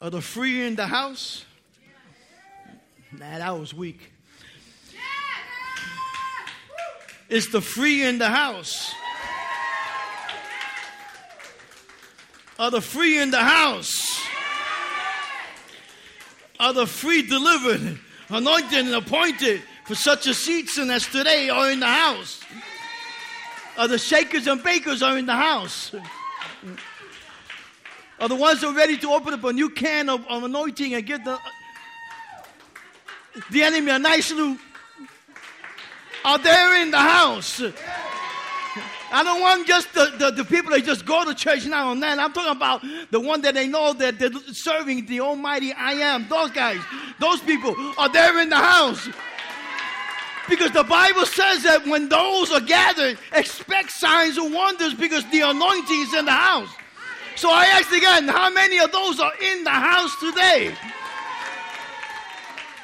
Are the free in the house? Nah, that was weak. It's the free in the house? Are the free in the house? Are the free delivered, anointed, and appointed for such a season as today are in the house? Are the shakers and bakers are in the house? Are the ones that are ready to open up a new can of, of anointing and give the, the enemy a nice little. Are they in the house? I don't want just the, the, the, people that just go to church now and then. I'm talking about the one that they know that they're serving the Almighty I am. Those guys, those people are there in the house. Because the Bible says that when those are gathered, expect signs and wonders because the anointing is in the house. So I ask again, how many of those are in the house today?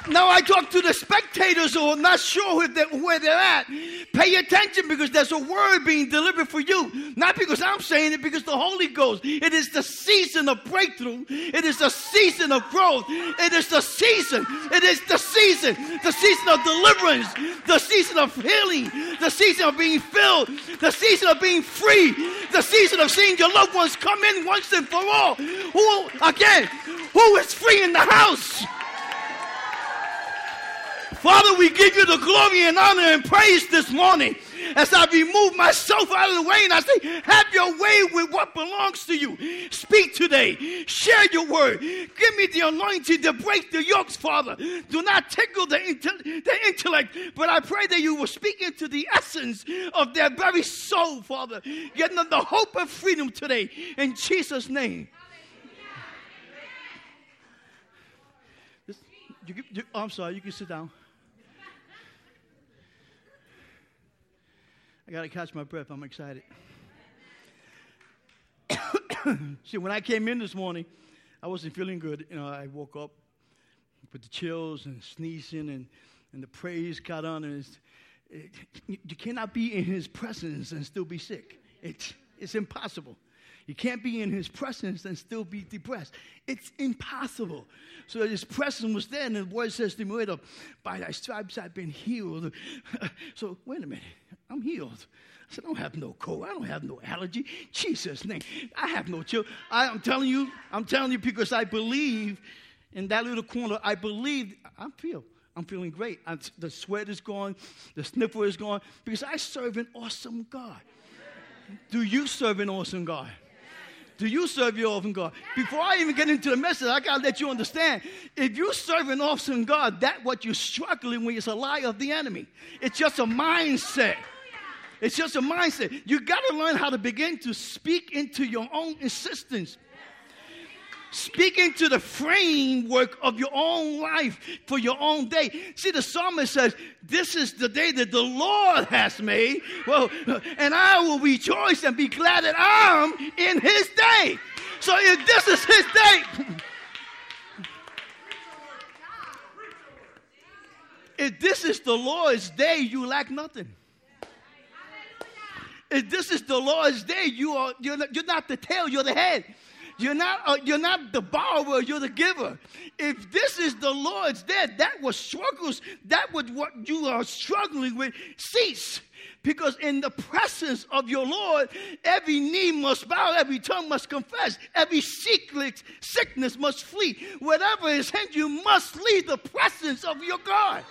Now I talk to the spectators who are not sure they're, where they're at. Pay attention because there's a word being delivered for you. Not because I'm saying it, because the Holy Ghost. It is the season of breakthrough. It is the season of growth. It is the season. It is the season. The season of deliverance. The season of healing. The season of being filled. The season of being free. The season of seeing your loved ones come in once and for all. Who, again, who is free in the house? Father, we give you the glory and honor and praise this morning as I remove myself out of the way and I say, Have your way with what belongs to you. Speak today. Share your word. Give me the anointing to break the yokes, Father. Do not tickle the, the intellect, but I pray that you will speak into the essence of their very soul, Father. Get them the hope of freedom today. In Jesus' name. You, you, I'm sorry, you can sit down. I got to catch my breath. I'm excited. See, when I came in this morning, I wasn't feeling good. You know, I woke up with the chills and sneezing, and, and the praise got on. And it, you cannot be in His presence and still be sick. It's, it's impossible. You can't be in his presence and still be depressed. It's impossible. So his presence was there, and the word says to me, by thy stripes I've been healed. so wait a minute, I'm healed. I said, I don't have no cold. I don't have no allergy. Jesus' name. I have no chill. I, am telling you, I'm telling you because I believe in that little corner. I believe, I feel. I'm feeling great. I'm, the sweat is gone. The sniffle is gone because I serve an awesome God. Do you serve an awesome God? Do you serve your awesome God? Before I even get into the message, I gotta let you understand. If you serve an awesome God, that what you're struggling with is a lie of the enemy. It's just a mindset. It's just a mindset. You gotta learn how to begin to speak into your own existence. Speaking to the framework of your own life for your own day. See, the psalmist says, This is the day that the Lord has made. Well, and I will rejoice and be glad that I'm in his day. So if this is his day, if this is the Lord's day, you lack nothing. This is the Lord's day, you are you're not, you're not the tail, you're the head. You're not, uh, you're not the borrower, you're the giver. If this is the Lord's day, that was struggles, that was what you are struggling with, cease. Because in the presence of your Lord, every knee must bow, every tongue must confess, every sickness, sickness must flee. Whatever is in you must leave the presence of your God.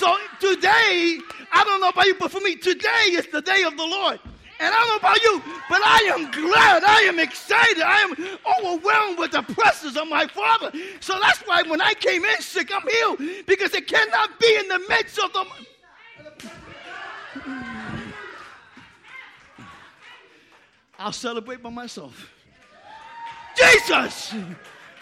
So today, I don't know about you, but for me, today is the day of the Lord. And I don't know about you, but I am glad, I am excited, I am overwhelmed with the presence of my Father. So that's why when I came in sick, I'm healed because it cannot be in the midst of the. I'll celebrate by myself. Jesus!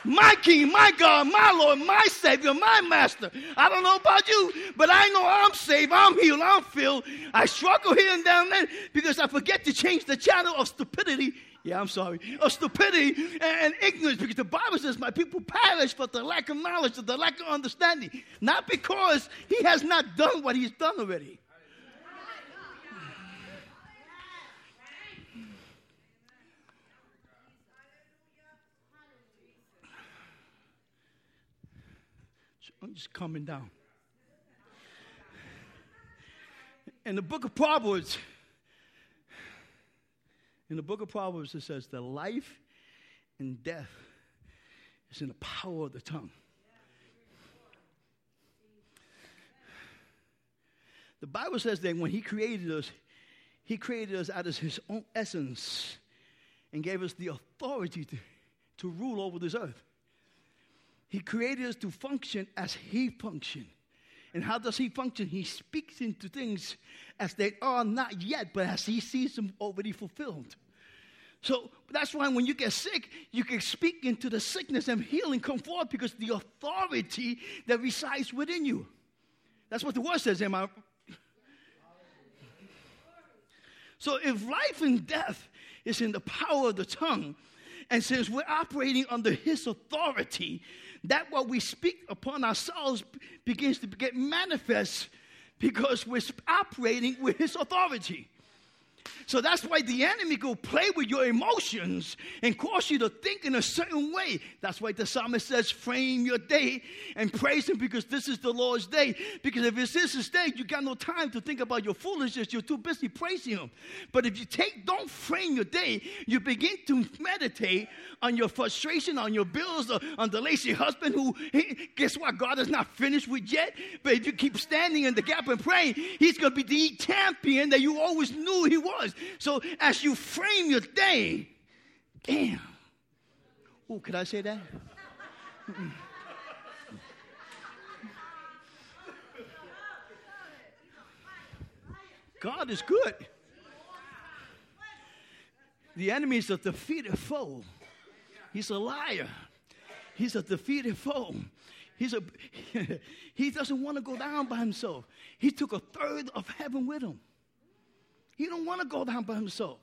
My King, my God, my Lord, my Savior, my Master. I don't know about you, but I know I'm saved, I'm healed, I'm filled. I struggle here and down there because I forget to change the channel of stupidity. Yeah, I'm sorry. Of stupidity and, and ignorance because the Bible says my people perish for the lack of knowledge, for the lack of understanding. Not because he has not done what he's done already. I'm just coming down. In the book of Proverbs, in the book of Proverbs, it says, The life and death is in the power of the tongue. The Bible says that when He created us, He created us out of His own essence and gave us the authority to, to rule over this earth. He created us to function as He functioned. And how does He function? He speaks into things as they are not yet, but as He sees them already fulfilled. So that's why when you get sick, you can speak into the sickness and healing come forth because the authority that resides within you. That's what the word says. Am I? So if life and death is in the power of the tongue, and since we're operating under his authority, that what we speak upon ourselves begins to get manifest because we're operating with his authority. So that's why the enemy go play with your emotions and cause you to think in a certain way. That's why the psalmist says, frame your day and praise him because this is the Lord's day. Because if it's his day, you got no time to think about your foolishness. You're too busy praising him. But if you take, don't frame your day, you begin to meditate on your frustration, on your bills, uh, on the lazy husband who, guess what, God is not finished with yet. But if you keep standing in the gap and praying, he's going to be the champion that you always knew he was. So as you frame your day, damn. Oh, could I say that? God is good. The enemy is a defeated foe. He's a liar. He's a defeated foe. He's a, he doesn't want to go down by himself. He took a third of heaven with him. He don't want to go down by himself.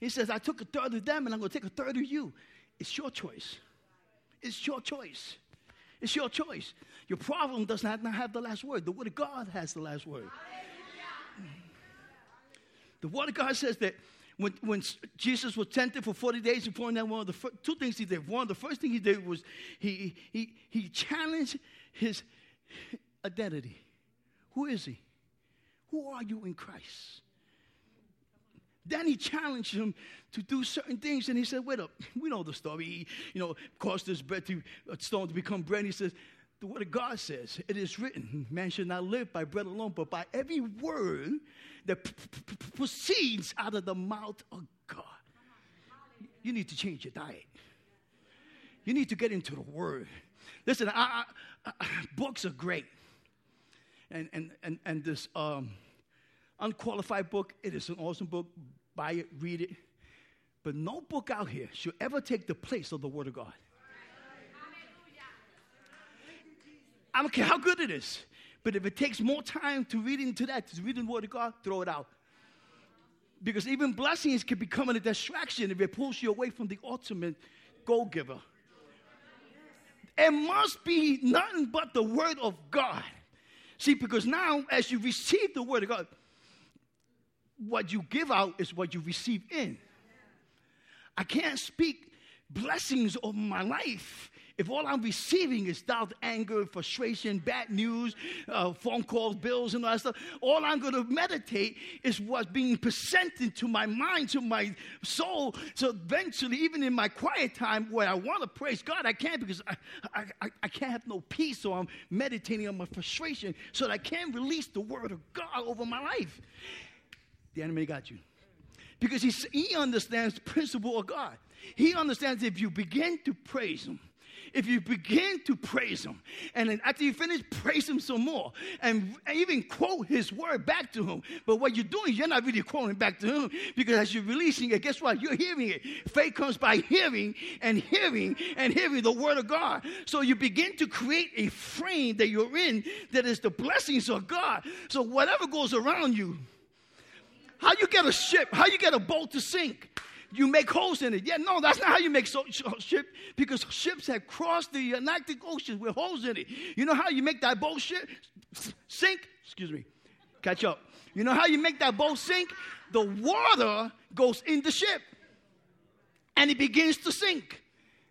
He says, I took a third of them and I'm going to take a third of you. It's your choice. It's your choice. It's your choice. Your problem does not have the last word. The Word of God has the last word. The Word of God says that when, when Jesus was tempted for 40 days and 40 nights, one of the two things he did. One, of the first thing he did was he, he, he challenged his identity. Who is he? Who are you in Christ? Then he challenged him to do certain things, and he said, "Wait up, we know the story. He, you know, caused this bread to stone to become bread." He says, "The word of God says it is written: Man should not live by bread alone, but by every word that proceeds out of the mouth of God." You need to change your diet. You need to get into the Word. Listen, I, I, I, books are great, and and and and this. Um, unqualified book. It is an awesome book buy it, read it. But no book out here should ever take the place of the Word of God. I don't care how good it is, but if it takes more time to read into that, to read the Word of God, throw it out. Because even blessings can become a distraction if it pulls you away from the ultimate goal giver. It must be nothing but the Word of God. See, because now as you receive the Word of God, what you give out is what you receive in. I can't speak blessings over my life if all I'm receiving is doubt, anger, frustration, bad news, uh, phone calls, bills, and all that stuff, all I'm going to meditate is what's being presented to my mind, to my soul. So eventually, even in my quiet time where I want to praise God, I can't because I, I, I, can't have no peace. So I'm meditating on my frustration so that I can't release the word of God over my life the enemy got you. Because he, he understands the principle of God. He understands if you begin to praise him, if you begin to praise him, and then after you finish, praise him some more, and even quote his word back to him. But what you're doing, you're not really quoting back to him because as you're releasing it, guess what? You're hearing it. Faith comes by hearing and hearing and hearing the word of God. So you begin to create a frame that you're in that is the blessings of God. So whatever goes around you, how you get a ship? How you get a boat to sink? You make holes in it. Yeah, no, that's not how you make so, ship because ships have crossed the Atlantic Ocean with holes in it. You know how you make that boat ship sink? Excuse me. Catch up. You know how you make that boat sink? The water goes in the ship and it begins to sink.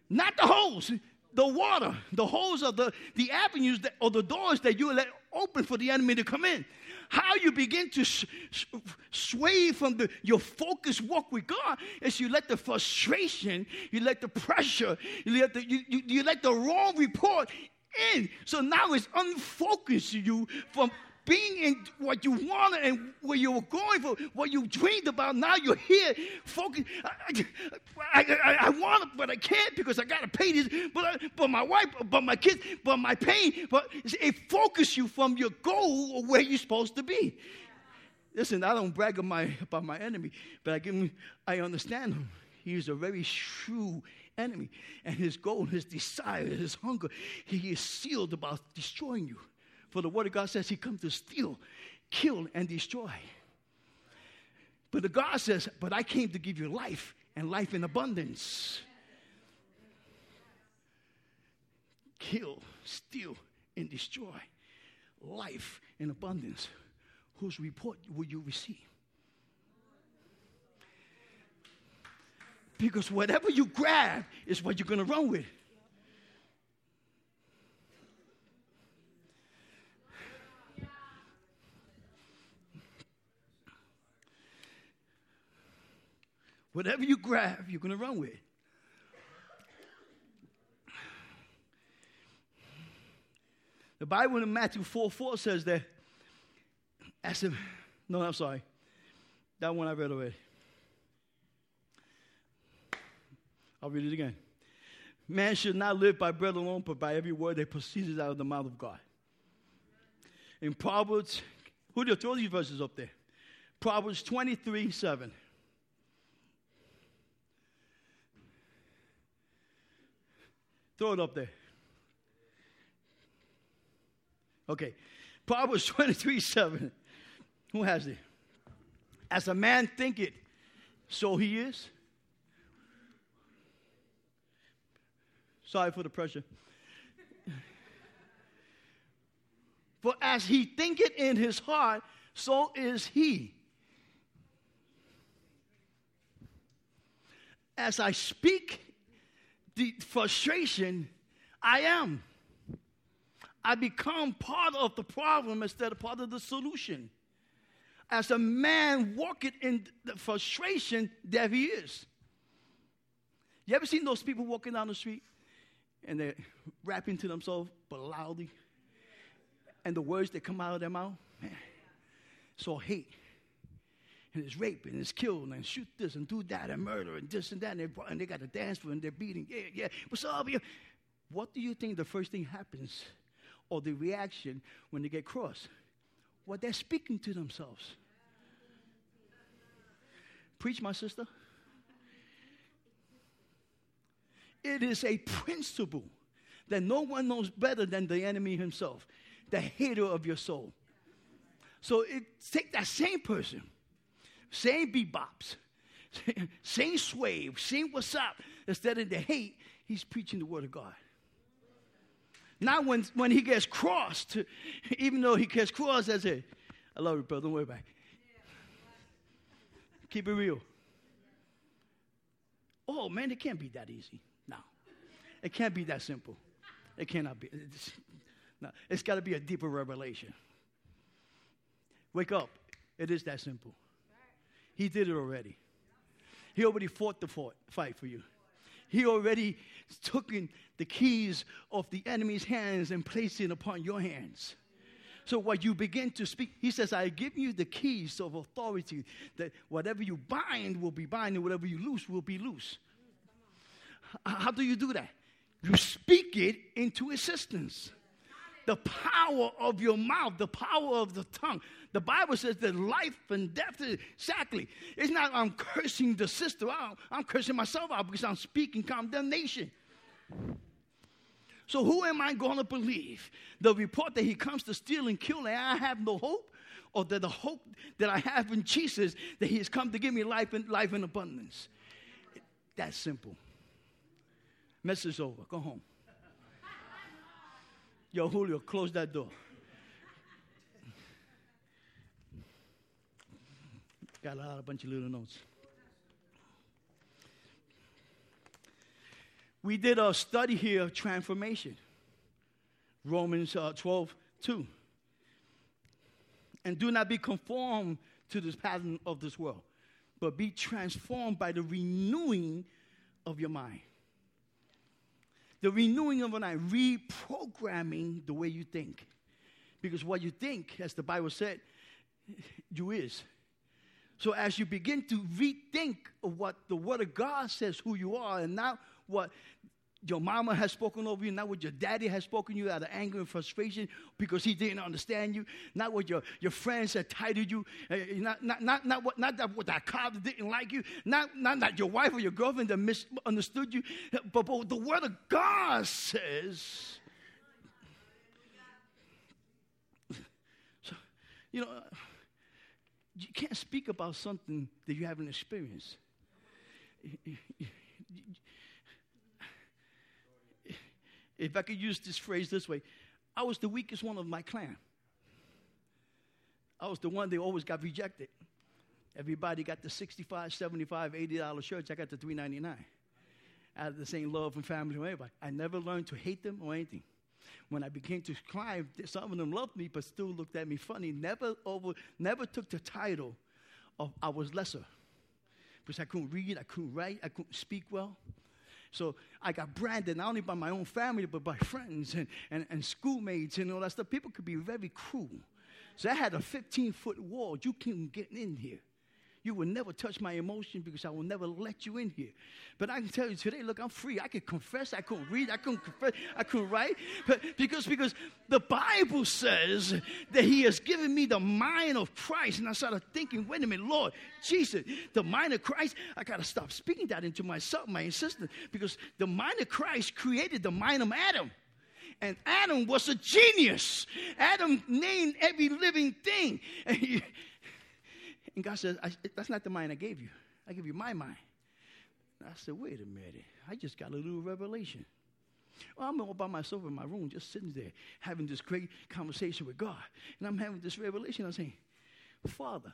Not the holes. the water, the holes are the, the avenues that, or the doors that you let open for the enemy to come in. How you begin to sway from the, your focused walk with God is you let the frustration, you let the pressure, you let the, you, you, you let the wrong report in. So now it's unfocused you from being in what you wanted and where you were going for, what you dreamed about. Now you're here, focus. I, I, I, I want it, but I can't because I got to pay this. But, I, but my wife, but my kids, but my pain. But it focuses you from your goal or where you're supposed to be. Listen, I don't brag my, about my enemy, but I, give him, I understand him. He's a very shrewd enemy. And his goal, his desire, his hunger, he is sealed about destroying you. For the word of God says he comes to steal, kill, and destroy. But the God says, But I came to give you life and life in abundance. Kill, steal, and destroy. Life in abundance. Whose report will you receive? Because whatever you grab is what you're going to run with. Whatever you grab, you're going to run with. The Bible in Matthew 4 4 says that, as a, no, I'm sorry. That one I read already. I'll read it again. Man should not live by bread alone, but by every word that proceeds out of the mouth of God. In Proverbs, who do you throw these verses up there? Proverbs 23 7. Throw it up there. Okay. Proverbs 23 7. Who has it? As a man thinketh, so he is. Sorry for the pressure. For as he thinketh in his heart, so is he. As I speak the frustration, I am. I become part of the problem instead of part of the solution. As a man walking in the frustration, there he is. You ever seen those people walking down the street and they're rapping to themselves, but loudly? And the words that come out of their mouth, man, all hate and it's rape and it's kill and shoot this and do that and murder and this and that and, they, and they got to dance for and they're beating. Yeah, yeah. What's up? What do you think the first thing happens or the reaction when they get crossed? Well, they're speaking to themselves. Preach, my sister. It is a principle that no one knows better than the enemy himself, the hater of your soul. So it take that same person same bebops, same sway, same what's up. Instead of the hate, he's preaching the word of God. Now, when, when he gets crossed, even though he gets crossed, I say, I love you, brother. Don't worry about it. Keep it real. Oh, man, it can't be that easy. No. It can't be that simple. It cannot be. It's, no, it's got to be a deeper revelation. Wake up. It is that simple. He did it already. He already fought the fight for you. He already took in the keys of the enemy's hands and placed it upon your hands. So what you begin to speak, he says, I give you the keys of authority that whatever you bind will be bind and whatever you loose will be loose. How do you do that? You speak it into existence the power of your mouth, the power of the tongue. The Bible says that life and death is exactly. It's not I'm cursing the sister out, I'm cursing myself out because I'm speaking condemnation. So who am I going to believe? The report that he comes to steal and kill and I have no hope? Or that the hope that I have in Jesus that he has come to give me life and life in abundance? That's simple. Message over. Go home. Yo, Julio, close that door. Got a lot, bunch of little notes. we did a study here of transformation. Romans uh, 12, 2. And do not be conformed to this pattern of this world, but be transformed by the renewing of your mind. The renewing of your mind, reprogramming the way you think. Because what you think, as the Bible said, you is. So as you begin to rethink what the Word of God says who you are, and not what your mama has spoken over you, not what your daddy has spoken you out of anger and frustration because he didn't understand you, not what your, your friends had titled you, uh, not, not, not, not, what, not that what that cop didn't like you, not, not that your wife or your girlfriend that misunderstood you, but, but the word of God says. So, you know, you can't speak about something that you haven't experienced if I could use this phrase this way, I was the weakest one of my clan. I was the one that always got rejected. Everybody got the 65, 75, 80 dollar shirts. I got the 399. I had the same love and family from everybody. I never learned to hate them or anything. When I began to climb, some of them loved me but still looked at me funny. Never over, never took the title of I was lesser. Because I couldn't read, I couldn't write, I couldn't speak well. So I got branded not only by my own family, but by friends and, and, and schoolmates and all that stuff. People could be very cruel. So I had a 15 foot wall. You can't get in here. You will never touch my emotion because I will never let you in here. But I can tell you today, look, I'm free. I can confess. I couldn't read. I couldn't confess. I couldn't write. But because because the Bible says that He has given me the mind of Christ, and I started thinking, wait a minute, Lord Jesus, the mind of Christ. I got to stop speaking that into myself, my insistence, because the mind of Christ created the mind of Adam. And Adam was a genius. Adam named every living thing. And God says, That's not the mind I gave you. I give you my mind. And I said, Wait a minute. I just got a little revelation. Well, I'm all by myself in my room, just sitting there, having this great conversation with God. And I'm having this revelation. I'm saying, Father,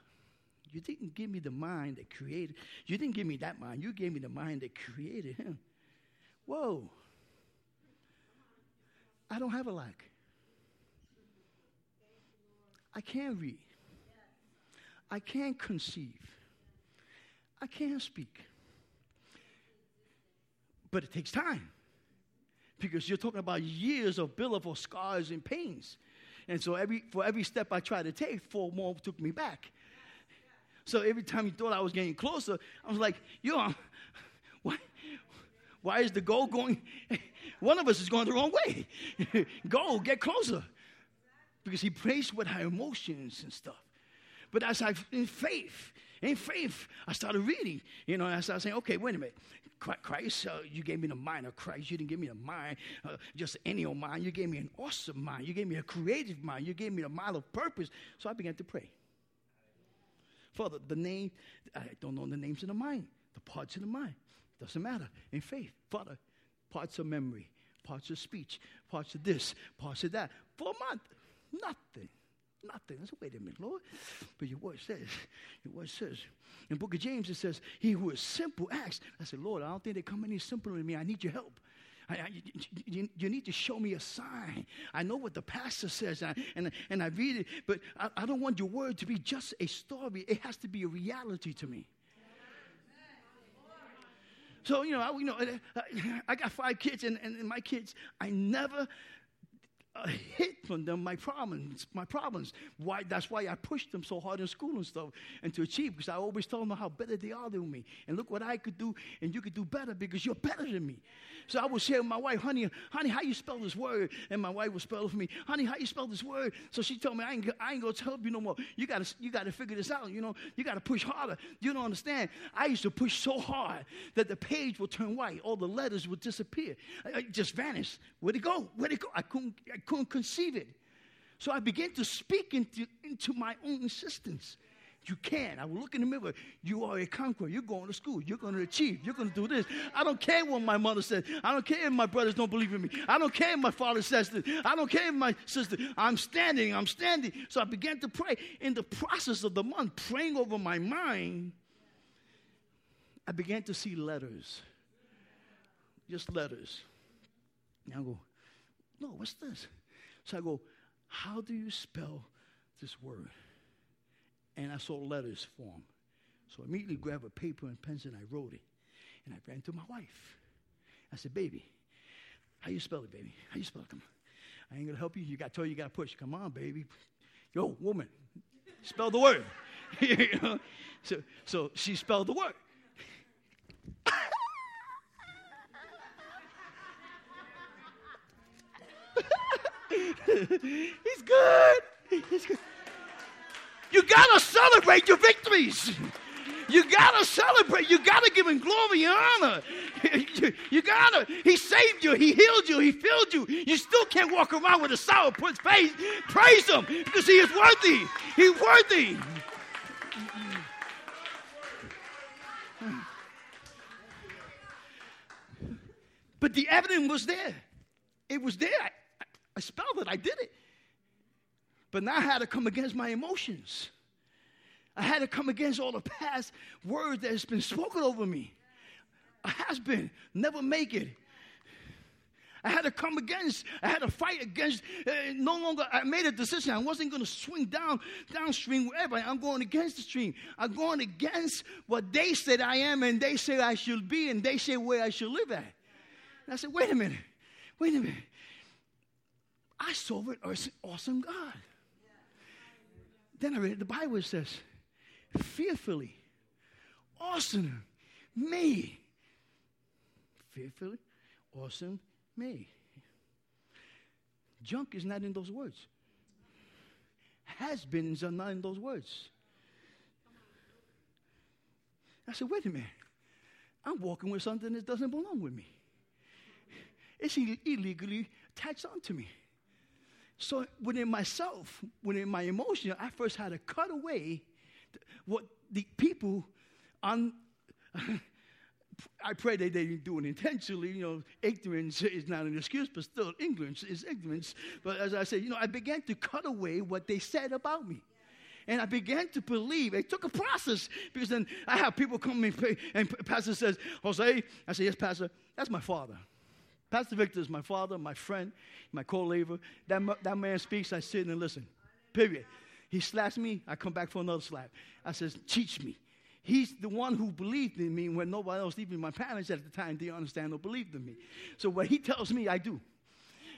you didn't give me the mind that created. You didn't give me that mind. You gave me the mind that created him. Whoa. I don't have a lack. I can't read. I can't conceive. I can't speak. But it takes time because you're talking about years of billable scars and pains. And so every, for every step I tried to take, four more took me back. So every time you thought I was getting closer, I was like, yo, why, why is the goal going? One of us is going the wrong way. Go, get closer. Because he plays with our emotions and stuff. But as I, in faith, in faith, I started reading, you know, I started saying, okay, wait a minute. Christ, uh, you gave me the mind of Christ. You didn't give me a mind, uh, just any old mind. You gave me an awesome mind. You gave me a creative mind. You gave me a mind of purpose. So I began to pray. Father, the name, I don't know the names of the mind, the parts of the mind. Doesn't matter. In faith, Father, parts of memory, parts of speech, parts of this, parts of that. For a month, nothing. Nothing. I said, wait a minute, Lord. But your word says, your word says, in book of James, it says, he who is simple acts. I said, Lord, I don't think they come any simpler than me. I need your help. I, I, you, you, need to show me a sign. I know what the pastor says, and I, and, and I read it, but I, I don't want your word to be just a story. It has to be a reality to me. So, you know, I, you know, I got five kids, and, and my kids, I never hit from them my problems, my problems. Why? That's why I pushed them so hard in school and stuff, and to achieve because I always told them how better they are than me, and look what I could do, and you could do better because you're better than me. So I would share to my wife, honey, honey, how you spell this word? And my wife would spell it for me, honey, how you spell this word? So she told me, I ain't, I ain't gonna tell you no more. You gotta, you gotta figure this out. You know, you gotta push harder. You don't understand. I used to push so hard that the page would turn white, all the letters would disappear, I, I just vanish. Where'd it go? Where'd it go? I couldn't, I couldn't conceive it. So I began to speak into, into my own existence. You can. I will look in the mirror. You are a conqueror. You're going to school. You're going to achieve. You're going to do this. I don't care what my mother says. I don't care if my brothers don't believe in me. I don't care if my father says this. I don't care if my sister. I'm standing. I'm standing. So I began to pray. In the process of the month, praying over my mind, I began to see letters just letters. And I go, no, what's this? So I go, how do you spell this word? And I saw letters form. So I immediately grabbed a paper and pencil and I wrote it. And I ran to my wife. I said, baby, how you spell it, baby? How you spell it? Come on. I ain't gonna help you. You got to tell you, you got to push. Come on, baby. Yo, woman, spell the word. you know? So, so she spelled the word. He's good. He's good. You gotta celebrate your victories. You gotta celebrate. You gotta give him glory and honor. You, you, gotta. He saved you. He healed you. He filled you. You still can't walk around with a sour puss face. Praise him because he is worthy. He's worthy. But the evidence was there. It was there. I, spelled it. I did it. But now I had to come against my emotions. I had to come against all the past words that has been spoken over me. Has been, never make it. I had to come against, I had to fight against, uh, no longer, I made a decision. I wasn't going to swing down, downstream wherever. I'm going against the stream. I'm going against what they said I am and they say I should be and they say where I should live at. And I said, wait a minute, wait a minute. I saw serve an awesome God. Then I read the Bible says, fearfully, awesome, me. Fearfully, awesome, me. Junk is not in those words. Has beens are not in those words. I said, wait a minute. I'm walking with something that doesn't belong with me. It's illegally attached onto me. So within myself, within my emotion, I first had to cut away what the people on. I pray that they didn't do it intentionally. You know, ignorance is not an excuse, but still, ignorance is ignorance. But as I said, you know, I began to cut away what they said about me. And I began to believe. It took a process because then I have people come and, pray, and Pastor says, Jose, I say, yes, Pastor, that's my father. Pastor Victor is my father, my friend, my co-laborer. That, that man speaks, I sit and listen. Period. He slaps me, I come back for another slap. I says, teach me. He's the one who believed in me when nobody else, even my parents at the time, didn't understand or believed in me. So what he tells me, I do.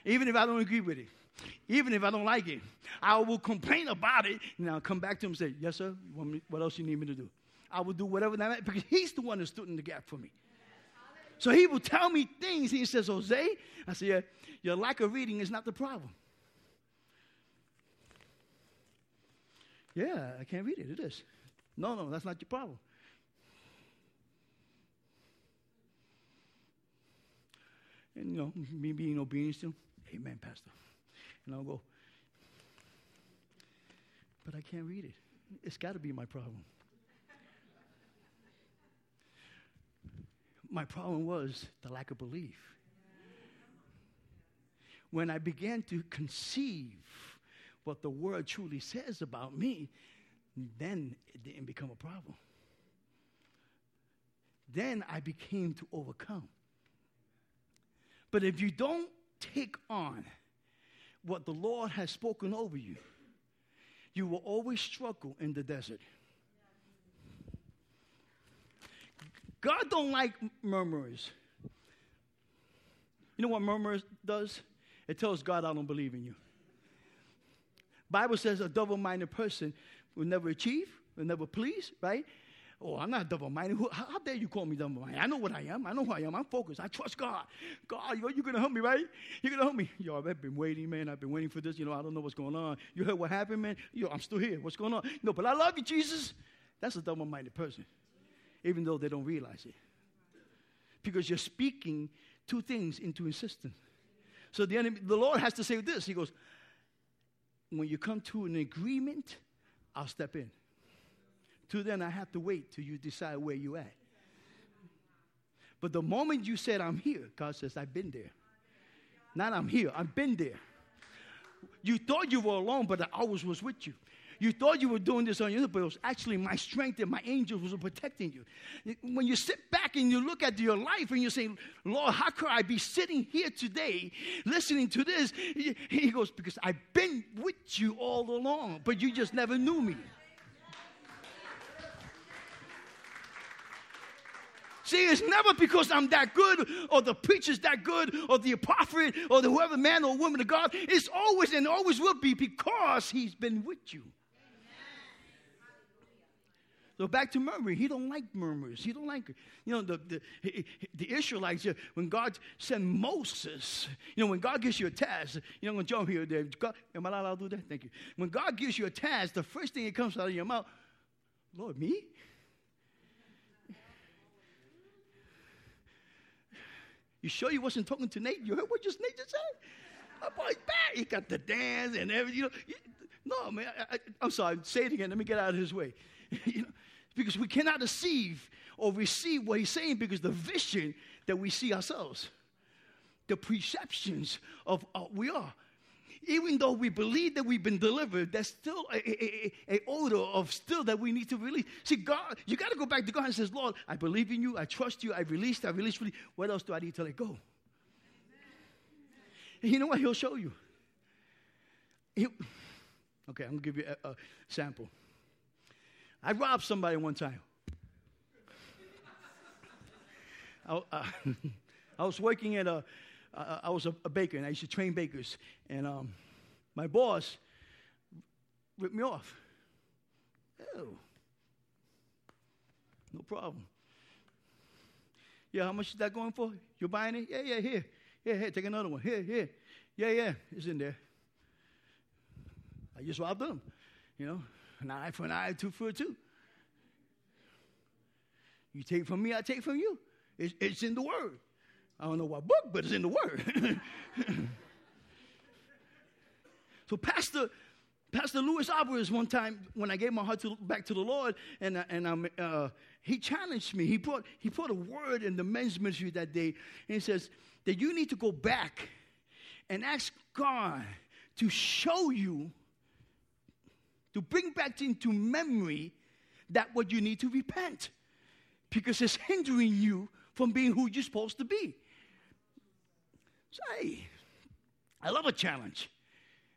Even if I don't agree with it. Even if I don't like it. I will complain about it, and I'll come back to him and say, yes, sir, what else you need me to do? I will do whatever that because he's the one that stood in the gap for me. So he will tell me things. He says, Jose, I said, your lack of reading is not the problem. Yeah, I can't read it. It is. No, no, that's not your problem. And, you know, me being obedient to him, amen, Pastor. And I'll go, but I can't read it. It's got to be my problem. My problem was the lack of belief. When I began to conceive what the word truly says about me, then it didn't become a problem. Then I became to overcome. But if you don't take on what the Lord has spoken over you, you will always struggle in the desert. God don't like murmurers. You know what murmurs does? It tells God I don't believe in you. Bible says a double-minded person will never achieve, will never please, right? Oh, I'm not double-minded. How, how dare you call me double-minded? I know what I am. I know who I am. I'm focused. I trust God. God, you're going to help me, right? You're going to help me. Yo, I've been waiting, man. I've been waiting for this. You know, I don't know what's going on. You heard what happened, man? Yo, I'm still here. What's going on? No, but I love you, Jesus. That's a double-minded person even though they don't realize it. Because you're speaking two things into existence. So the enemy, the Lord has to say this. He goes, when you come to an agreement, I'll step in. Till then, I have to wait till you decide where you're at. But the moment you said, I'm here, God says, I've been there. Not I'm here, I've been there. You thought you were alone, but I always was with you. You thought you were doing this on your own, but it was actually my strength and my angels were protecting you. When you sit back and you look at your life and you say, Lord, how could I be sitting here today listening to this? He goes, Because I've been with you all along, but you just never knew me. See, it's never because I'm that good or the preacher's that good or the prophet or the whoever man or woman of God. It's always and always will be because he's been with you. So back to murmuring. He don't like murmurs. He don't like, you know, the, the, the Israelites, uh, when God sent Moses, you know, when God gives you a task, you know, when John here, God, am I allowed to do that? Thank you. When God gives you a task, the first thing that comes out of your mouth, Lord, me? You sure you wasn't talking to Nate? You heard what just Nate just said? My boy's back. He got the dance and everything. You know, no, man, I, am sorry. Say it again. Let me get out of his way. you know, because we cannot deceive or receive what he's saying because the vision that we see ourselves, the perceptions of what we are. Even though we believe that we've been delivered, there's still a, a, a, odor of still that we need to release. See, God, you got to go back to God and says, Lord, I believe in you, I trust you, I released, I released. What else do I need to let go? And you know what? He'll show you. He'll, okay, I'm gonna give you a, a sample. I robbed somebody one time. I, uh, I, was working at a, I was a, a, baker, and I used to train bakers. And um, my boss ripped me off. Oh, no problem. Yeah, how much is that going for? You're buying it? Yeah, yeah, here. Yeah, here, take another one. Here, here. Yeah, yeah, it's in there. I just robbed them, you know an eye for an eye, two for a two. You take from me, I take from you. It's, it's in the Word. I don't know what book, but it's in the Word. so, Pastor, Pastor Louis Alvarez, one time when I gave my heart to, back to the Lord, and, and I'm, uh, he challenged me. He brought, he put a word in the men's ministry that day, and he says that you need to go back and ask God to show you to bring back into memory that what you need to repent because it's hindering you from being who you're supposed to be. Say, I love a challenge,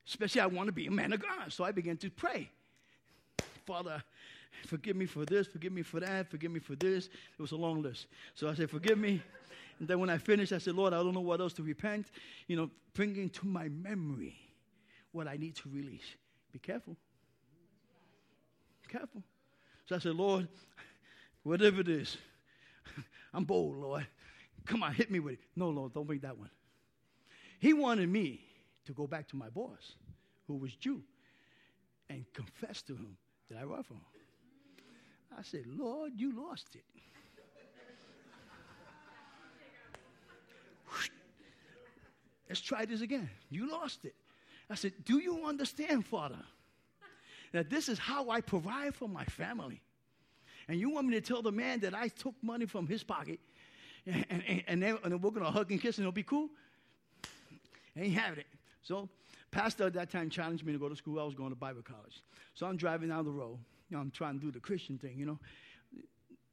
especially I want to be a man of God. So I began to pray. Father, forgive me for this, forgive me for that, forgive me for this. It was a long list. So I said, forgive me. And then when I finished, I said, Lord, I don't know what else to repent. You know, bringing to my memory what I need to release. Be careful. Careful. So I said, Lord, whatever it is, I'm bold, Lord. Come on, hit me with it. No, Lord, don't bring that one. He wanted me to go back to my boss, who was Jew, and confess to him that I robbed him. I said, Lord, you lost it. Let's try this again. You lost it. I said, Do you understand, Father? That this is how I provide for my family. And you want me to tell the man that I took money from his pocket and, and, and, and we're going to hug and kiss and it'll be cool? Ain't having it. So, pastor at that time challenged me to go to school. I was going to Bible college. So I'm driving down the road. You know, I'm trying to do the Christian thing, you know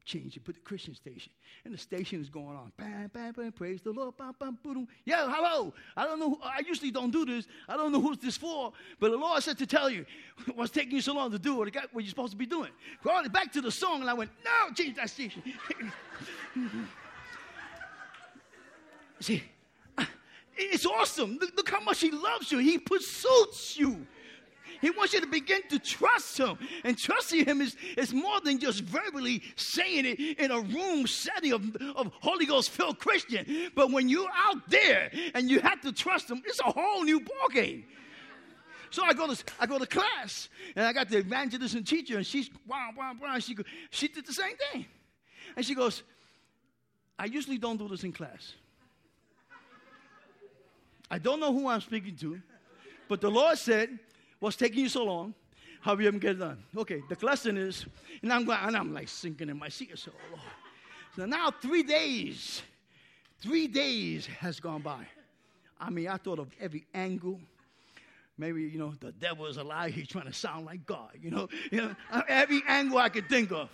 change it, put the Christian station. And the station is going on. Bam, bam, bam, praise the Lord. Bam, bam, boom. Yeah, hello. I don't know. Who, I usually don't do this. I don't know who's this for. But the Lord said to tell you what's taking you so long to do what, what you're supposed to be doing. Brought it back to the song, and I went, no, change that station. See, it's awesome. Look, look how much He loves you. He pursues you. He wants you to begin to trust Him. And trusting Him is, is more than just verbally saying it in a room setting of, of Holy Ghost filled Christian. But when you're out there and you have to trust Him, it's a whole new ballgame. So I go to I go to class and I got the evangelist and teacher and she's wow wow wow. She she did the same thing, and she goes, I usually don't do this in class. I don't know who I'm speaking to, but the Lord said What's taking you so long? How you even get done? Okay, the question is, and I'm going, and I'm like sinking in my seat. So, oh, Lord. so now three days, three days has gone by. I mean, I thought of every angle, maybe, you know, the devil is a lie. He's trying to sound like God, you know. You know every angle I could think of.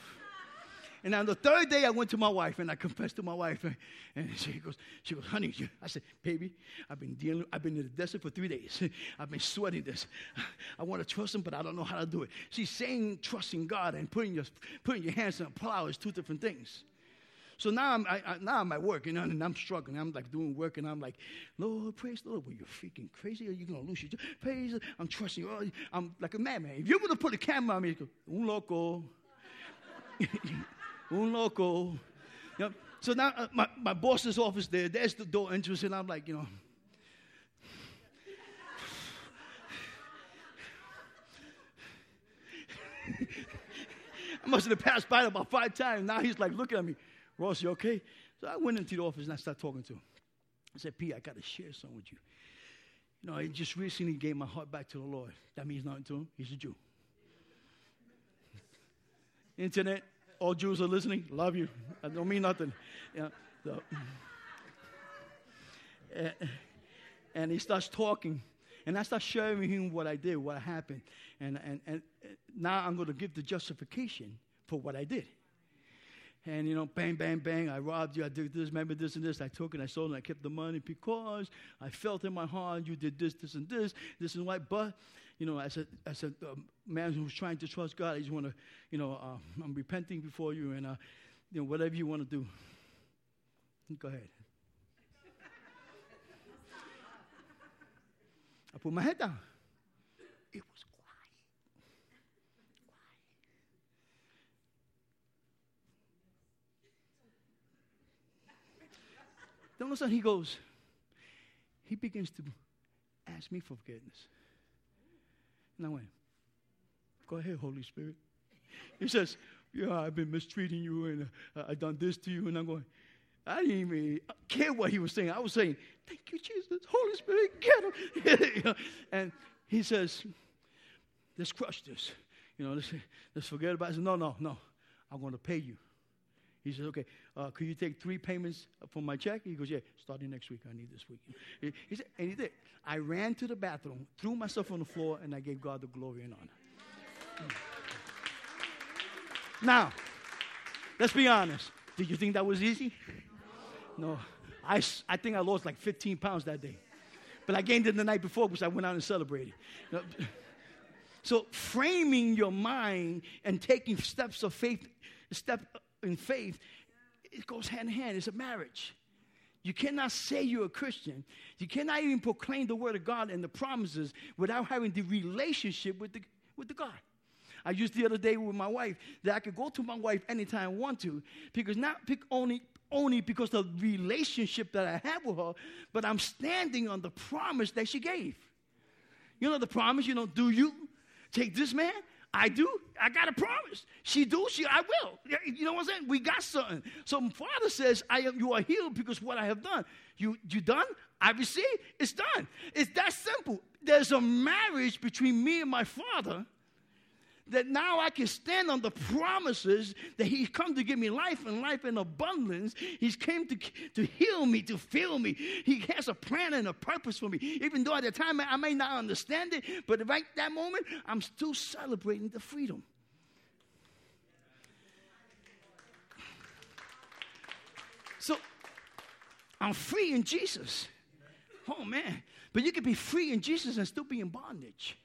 And on the third day, I went to my wife and I confessed to my wife. And, she goes, she goes, honey, I said, baby, I've been dealing, I've been in the desert for three days. I've been sweating this. I want to trust him, but I don't know how to do it. She's saying trusting God and putting your, putting your hands on a plow is two different things. So now I'm I, I, now I'm at work, you know, and I'm struggling. I'm like doing work, and I'm like, Lord, praise the Lord. Well, you're freaking crazy. Are you gonna lose your job? Praise. I'm trusting you. I'm like a madman. If you were to put a camera on me, go, un loco, un loco. You know? So now uh, my, my boss's office there. There's the door entrance, and I'm like, you know. I must have passed by about five times. Now he's like looking at me. Ross, you okay? So I went into the office and I started talking to him. I said, P, I got to share something with you. You know, I just recently gave my heart back to the Lord. That means nothing to him. He's a Jew. Internet, all Jews are listening. Love you. I don't mean nothing. Yeah, so. and, and he starts talking. And I start sharing him what I did, what happened. And, and, and now I'm going to give the justification for what I did. And, you know, bang, bang, bang, I robbed you, I did this, remember this and this. I took it, I sold it, I kept the money because I felt in my heart you did this, this, and this, this and what. But, you know, as a, as a uh, man who's trying to trust God, I just want to, you know, uh, I'm repenting before you and, uh, you know, whatever you want to do. Go ahead. I put my head down. It was quiet. Quiet. Then all of a sudden he goes, he begins to ask me for forgiveness. And I went, Go ahead, Holy Spirit. He says, Yeah, I've been mistreating you and uh, I've done this to you. And I'm going, I didn't even care what he was saying. I was saying, Thank you, Jesus. Holy Spirit, get him. and he says, Let's crush this. You know, let's, let's forget about it. Said, no, no, no. I'm going to pay you. He says, okay, uh, could you take three payments from my check? He goes, yeah, starting next week. I need this week. He, he said, and he did. I ran to the bathroom, threw myself on the floor, and I gave God the glory and honor. Now, let's be honest. Did you think that was easy? No. I, I think I lost like 15 pounds that day. But I gained it the night before because I went out and celebrated. So, framing your mind and taking steps of faith, step in faith, it goes hand in hand. It's a marriage. You cannot say you're a Christian. You cannot even proclaim the word of God and the promises without having the relationship with the, with the God. I used the other day with my wife that I could go to my wife anytime I want to because not pick only only because of the relationship that I have with her, but I'm standing on the promise that she gave. You know the promise, you know, do you take this man? I do. I got a promise. She do. She. I will. You know what I'm saying? We got something. So Father says, "I am. You are healed because what I have done. You. You done. I receive. It's done. It's that simple. There's a marriage between me and my Father." That now I can stand on the promises that He's come to give me life and life in abundance. He's came to, to heal me, to fill me. He has a plan and a purpose for me. Even though at the time I may not understand it, but right that moment, I'm still celebrating the freedom. So I'm free in Jesus. Oh man. But you can be free in Jesus and still be in bondage.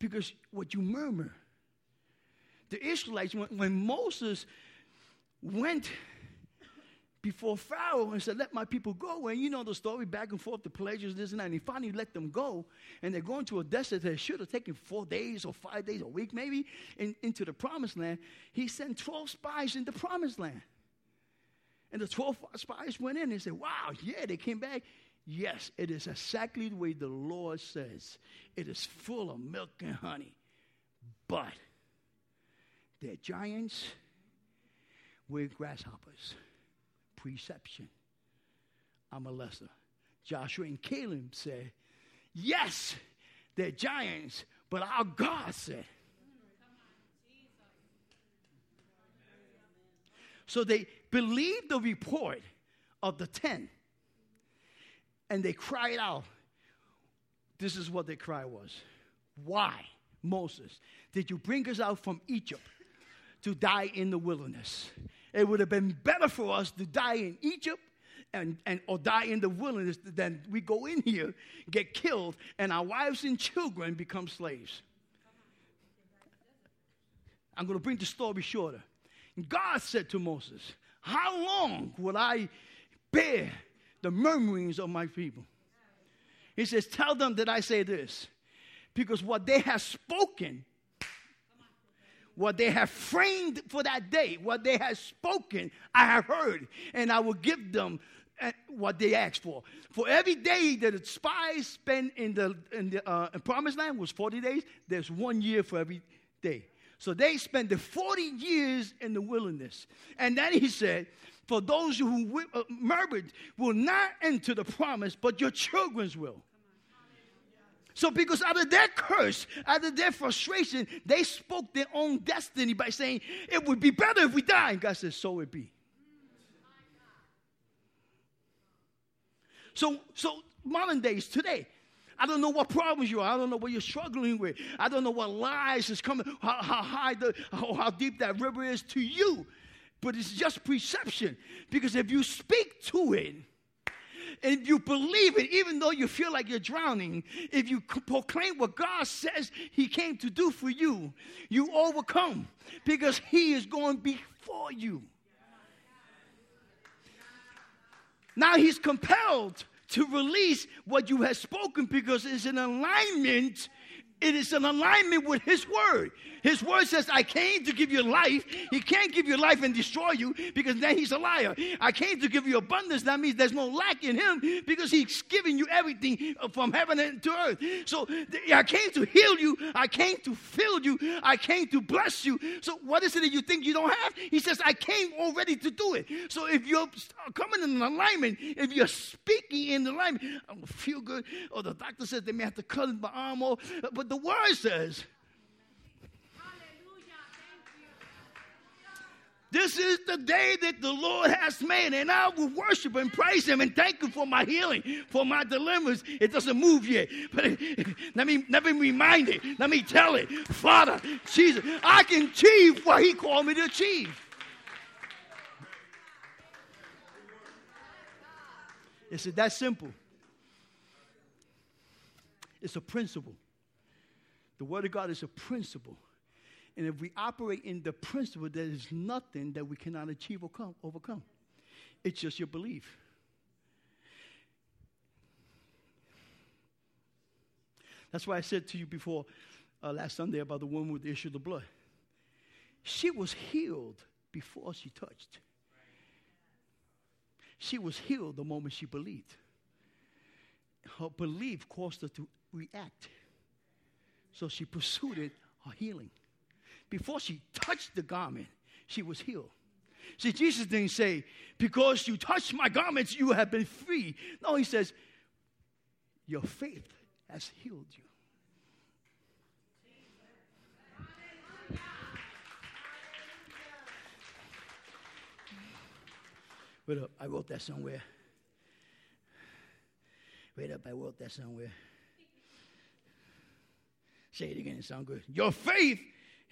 Because what you murmur, the Israelites, when, when Moses went before Pharaoh and said, Let my people go. And you know the story back and forth, the pleasures, this and that. And he finally let them go. And they're going to a desert that should have taken four days or five days, a week maybe, in, into the promised land. He sent 12 spies in the promised land. And the 12 spies went in and said, Wow, yeah, they came back. Yes, it is exactly the way the Lord says. It is full of milk and honey. But they're giants with grasshoppers. Perception. I'm a lesser. Joshua and Caleb said, Yes, they're giants, but our God said. So they believed the report of the ten and they cried out, this is what their cry was Why, Moses, did you bring us out from Egypt to die in the wilderness? It would have been better for us to die in Egypt and, and or die in the wilderness than we go in here, get killed, and our wives and children become slaves. I'm going to bring the story shorter. God said to Moses, How long will I bear the murmurings of my people? He says, Tell them that I say this, because what they have spoken, what they have framed for that day, what they have spoken, I have heard, and I will give them uh, what they asked for. For every day that the spies spent in the, in the uh, promised land was 40 days, there's one year for every day. So they spent the 40 years in the wilderness. And then he said, For those who uh, murmured will not enter the promise, but your children's will. So, because out of their curse, out of their frustration, they spoke their own destiny by saying, It would be better if we die. And God says, So it be. So, so modern days, today, I don't know what problems you are. I don't know what you're struggling with. I don't know what lies is coming, how, how high the, how deep that river is to you. But it's just perception. Because if you speak to it, and if you believe it, even though you feel like you're drowning, if you proclaim what God says He came to do for you, you overcome because He is going before you. Now He's compelled to release what you have spoken because it's in alignment it is an alignment with His Word. His Word says, I came to give you life. He can't give you life and destroy you because then He's a liar. I came to give you abundance. That means there's no lack in Him because He's giving you everything uh, from heaven to earth. So I came to heal you. I came to fill you. I came to bless you. So what is it that you think you don't have? He says, I came already to do it. So if you're uh, coming in alignment, if you're speaking in alignment, I don't feel good. Or the doctor says they may have to cut my arm off. But the word says. This is the day that the Lord has made, and I will worship and praise Him and thank Him for my healing, for my deliverance. It doesn't move yet, but let me let me remind it. Let me tell it, Father, Jesus, I can achieve what He called me to achieve. It's that simple. It's a principle. The Word of God is a principle. And if we operate in the principle, there is nothing that we cannot achieve or come, overcome. It's just your belief. That's why I said to you before uh, last Sunday about the woman with the issue of the blood. She was healed before she touched. She was healed the moment she believed. Her belief caused her to react. So she pursued it, her healing. Before she touched the garment, she was healed. See, Jesus didn't say, Because you touched my garments, you have been free. No, he says, Your faith has healed you. Wait up, I wrote that somewhere. Wait up, I wrote that somewhere. Say it again, it sounds good. Your faith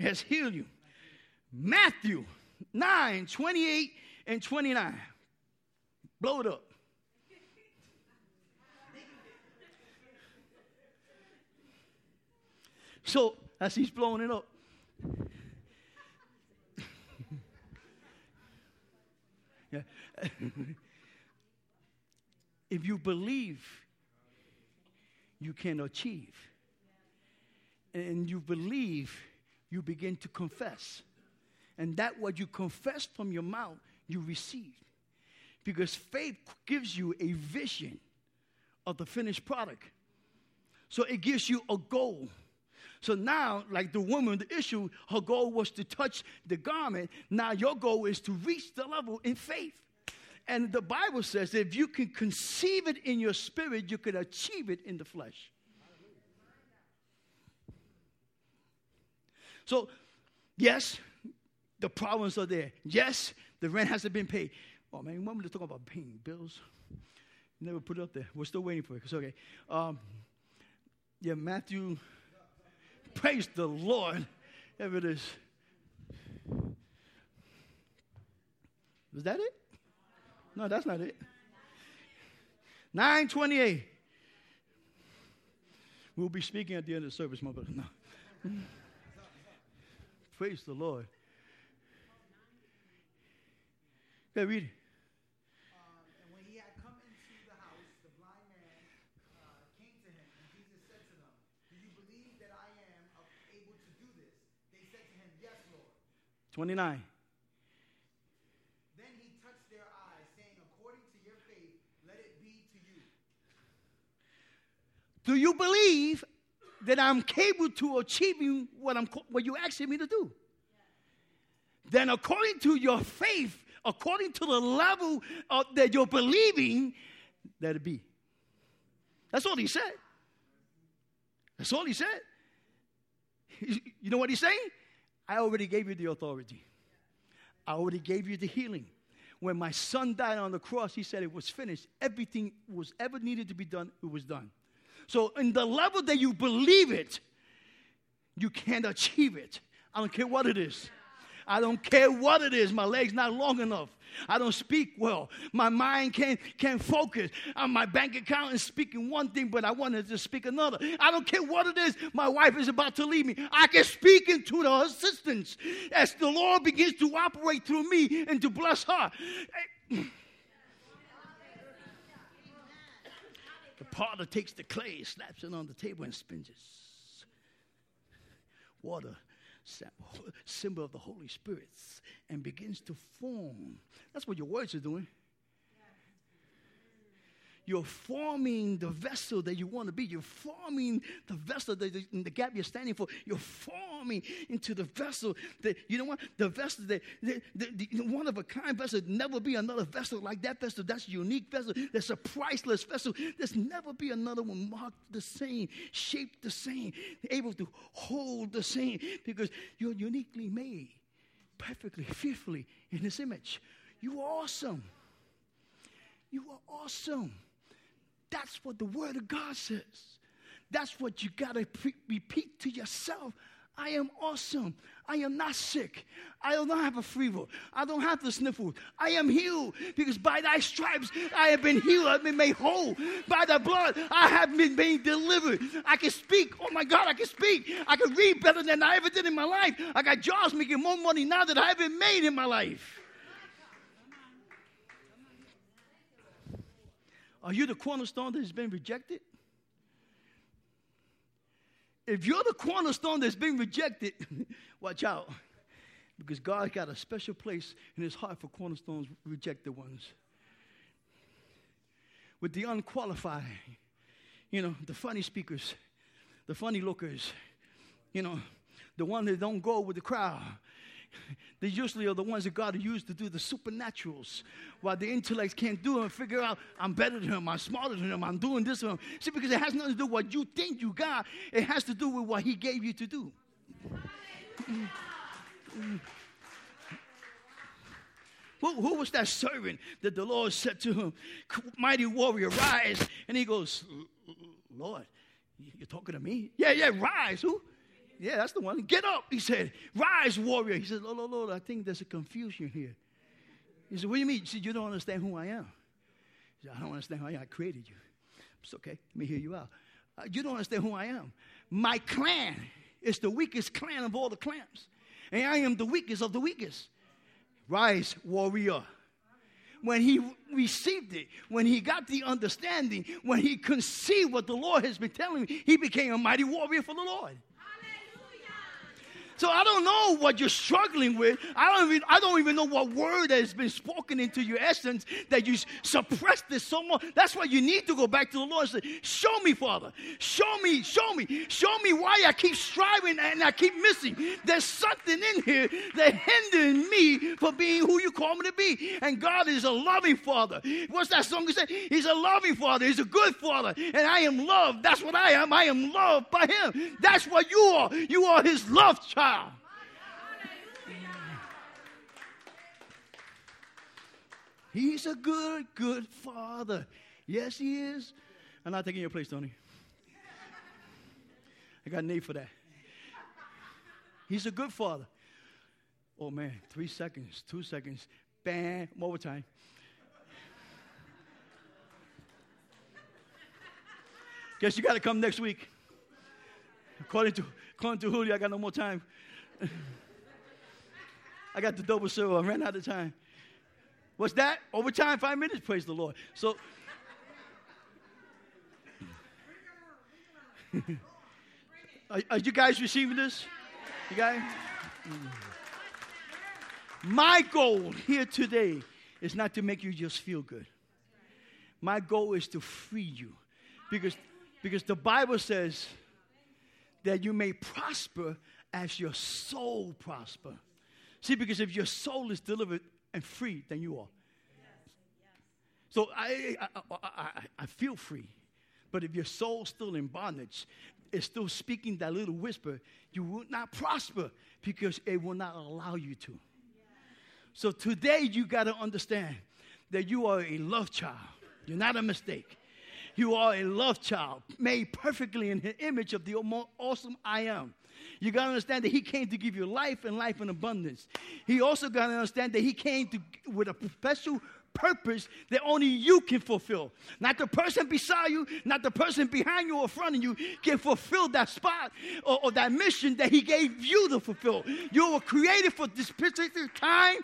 has healed you. Matthew 9, 28 and 29. Blow it up. So, as he's blowing it up, yeah. if you believe, you can achieve and you believe, you begin to confess. And that what you confess from your mouth, you receive. Because faith gives you a vision of the finished product. So it gives you a goal. So now, like the woman, the issue, her goal was to touch the garment. Now your goal is to reach the level in faith. And the Bible says that if you can conceive it in your spirit, you can achieve it in the flesh. So, yes, the problems are there. Yes, the rent hasn't been paid. Oh man, want me to talk about paying bills? Never put it up there. We're still waiting for it. It's okay. Um, Yeah, Matthew. Praise the Lord. There it is. Is that it? No, that's not it. 928. We'll be speaking at the end of the service, my brother. No. Praise the Lord. Yeah, read it. Um, and when he had come into the house, the blind man uh, came to him, and Jesus said to them, Do you believe that I am able to do this? They said to him, Yes, Lord. 29. Then he touched their eyes, saying, According to your faith, let it be to you. Do you believe that I'm capable to achieving what, I'm, what you're asking me to do? Then, according to your faith, according to the level of, that you're believing, let it be. That's all he said. That's all he said. You know what he's saying? I already gave you the authority. I already gave you the healing. When my son died on the cross, he said it was finished. Everything was ever needed to be done, it was done. So, in the level that you believe it, you can't achieve it. I don't care what it is. I don't care what it is. My leg's not long enough. I don't speak well. My mind can't, can't focus. On my bank account is speaking one thing, but I wanted to speak another. I don't care what it is. My wife is about to leave me. I can speak into the assistance as the Lord begins to operate through me and to bless her. The potter takes the clay, slaps it on the table, and spins it. Water symbol of the Holy Spirit, and begins to form. That's what your words are doing. You're forming the vessel that you want to be. You're forming the vessel that the, the gap you're standing for. You're forming into the vessel that, you know what? The vessel that, the, one of a kind vessel, never be another vessel like that vessel. That's unique vessel. That's a priceless vessel. There's never be another one marked the same, shaped the same, able to hold the same because you're uniquely made, perfectly, fearfully in His image. You are awesome. You are awesome. That's what the Word of God says. That's what you got to pre- repeat to yourself. I am awesome. I am not sick. I don't have a fever. I don't have the sniffles. I am healed because by thy stripes I have been healed. I've been made whole. By the blood I have been made delivered. I can speak. Oh my God, I can speak. I can read better than I ever did in my life. I got jobs making more money now than I ever made in my life. Are you the cornerstone that has been rejected? If you're the cornerstone that's been rejected, watch out. Because God's got a special place in his heart for cornerstones, rejected ones. With the unqualified, you know, the funny speakers, the funny lookers, you know, the one that don't go with the crowd, they usually are the ones that God used to do the supernaturals, while the intellects can't do and figure out, I'm better than him, I'm smarter than him, I'm doing this. Him. See, because it has nothing to do with what you think you got, it has to do with what He gave you to do. Who, who, was that servant that the Lord said to him, Mighty warrior, rise? And he goes, Lord, you're talking to me? Yeah, yeah, rise. Who? Yeah, that's the one. Get up, he said. Rise, warrior. He said, Lord, Lord, Lord, I think there's a confusion here. He said, What do you mean? He said, You don't understand who I am. He said, I don't understand who I. I created you. It's okay. Let me hear you out. Uh, you don't understand who I am. My clan is the weakest clan of all the clans. And I am the weakest of the weakest. Rise, warrior. When he received it, when he got the understanding, when he conceived what the Lord has been telling me, he became a mighty warrior for the Lord. So I don't know what you're struggling with. I don't even, I don't even know what word has been spoken into your essence that you suppressed this so much. That's why you need to go back to the Lord and say, Show me, Father. Show me, show me, show me why I keep striving and I keep missing. There's something in here that hindering me from being who you call me to be. And God is a loving Father. What's that song you say? He's a loving Father. He's a good Father. And I am loved. That's what I am. I am loved by Him. That's what you are. You are His love child. He's a good, good father. Yes, he is. I'm not taking your place, Tony. I got a need for that. He's a good father. Oh man, three seconds, two seconds, bam, more time. Guess you got to come next week. According to, according to Julio, I got no more time. I got the double zero. I ran out of time. What's that? Overtime, five minutes? Praise the Lord. So, are, are you guys receiving this? You guys? Mm. My goal here today is not to make you just feel good. My goal is to free you. Because, because the Bible says that you may prosper as your soul prosper. See, because if your soul is delivered and free, then you are. So I, I, I, I, feel free. But if your soul's still in bondage, it's still speaking that little whisper, you will not prosper because it will not allow you to. So today you got to understand that you are a love child. You're not a mistake. You are a love child made perfectly in the image of the awesome I am. You got to understand that He came to give you life and life in abundance. He also got to understand that He came to with a special purpose that only you can fulfill. Not the person beside you, not the person behind you or front of you can fulfill that spot or, or that mission that He gave you to fulfill. You were created for this specific time,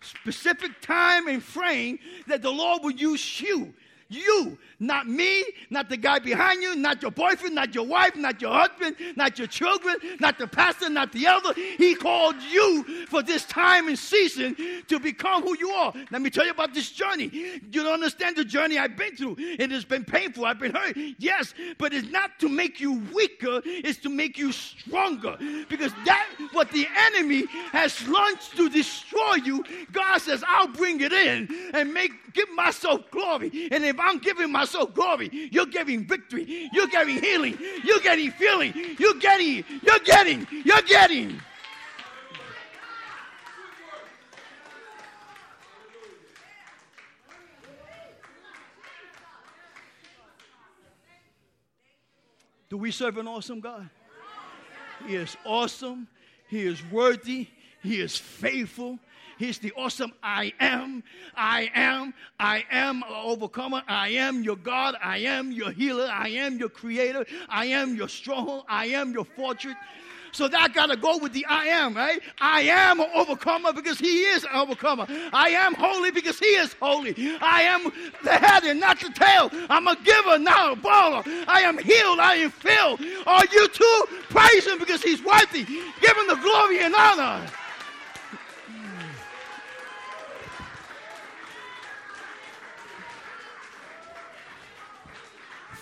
specific time and frame that the Lord will use you you, not me, not the guy behind you, not your boyfriend, not your wife, not your husband, not your children, not the pastor, not the elder. He called you for this time and season to become who you are. Let me tell you about this journey. You don't understand the journey I've been through. It has been painful. I've been hurt. Yes, but it's not to make you weaker, it's to make you stronger. Because that what the enemy has launched to destroy you, God says, I'll bring it in and make give myself glory. And if I'm giving myself glory, you're giving victory, you're getting healing, you're getting feeling, you're getting, you're getting, you're getting. Do we serve an awesome God? He is awesome. He is worthy. He is faithful. He's the awesome I am. I am. I am an overcomer. I am your God. I am your healer. I am your creator. I am your stronghold. I am your fortress. So that got to go with the I am, right? I am an overcomer because he is an overcomer. I am holy because he is holy. I am the head and not the tail. I'm a giver, not a borrower. I am healed. I am filled. Are you too? Praise him because he's worthy. Give him the glory and honor.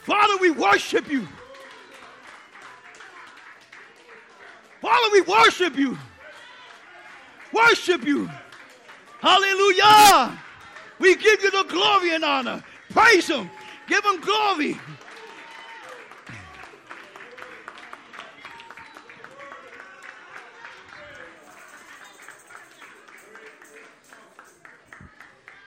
Father, we worship you. Father, we worship you. Worship you. Hallelujah. We give you the glory and honor. Praise Him. Give Him glory.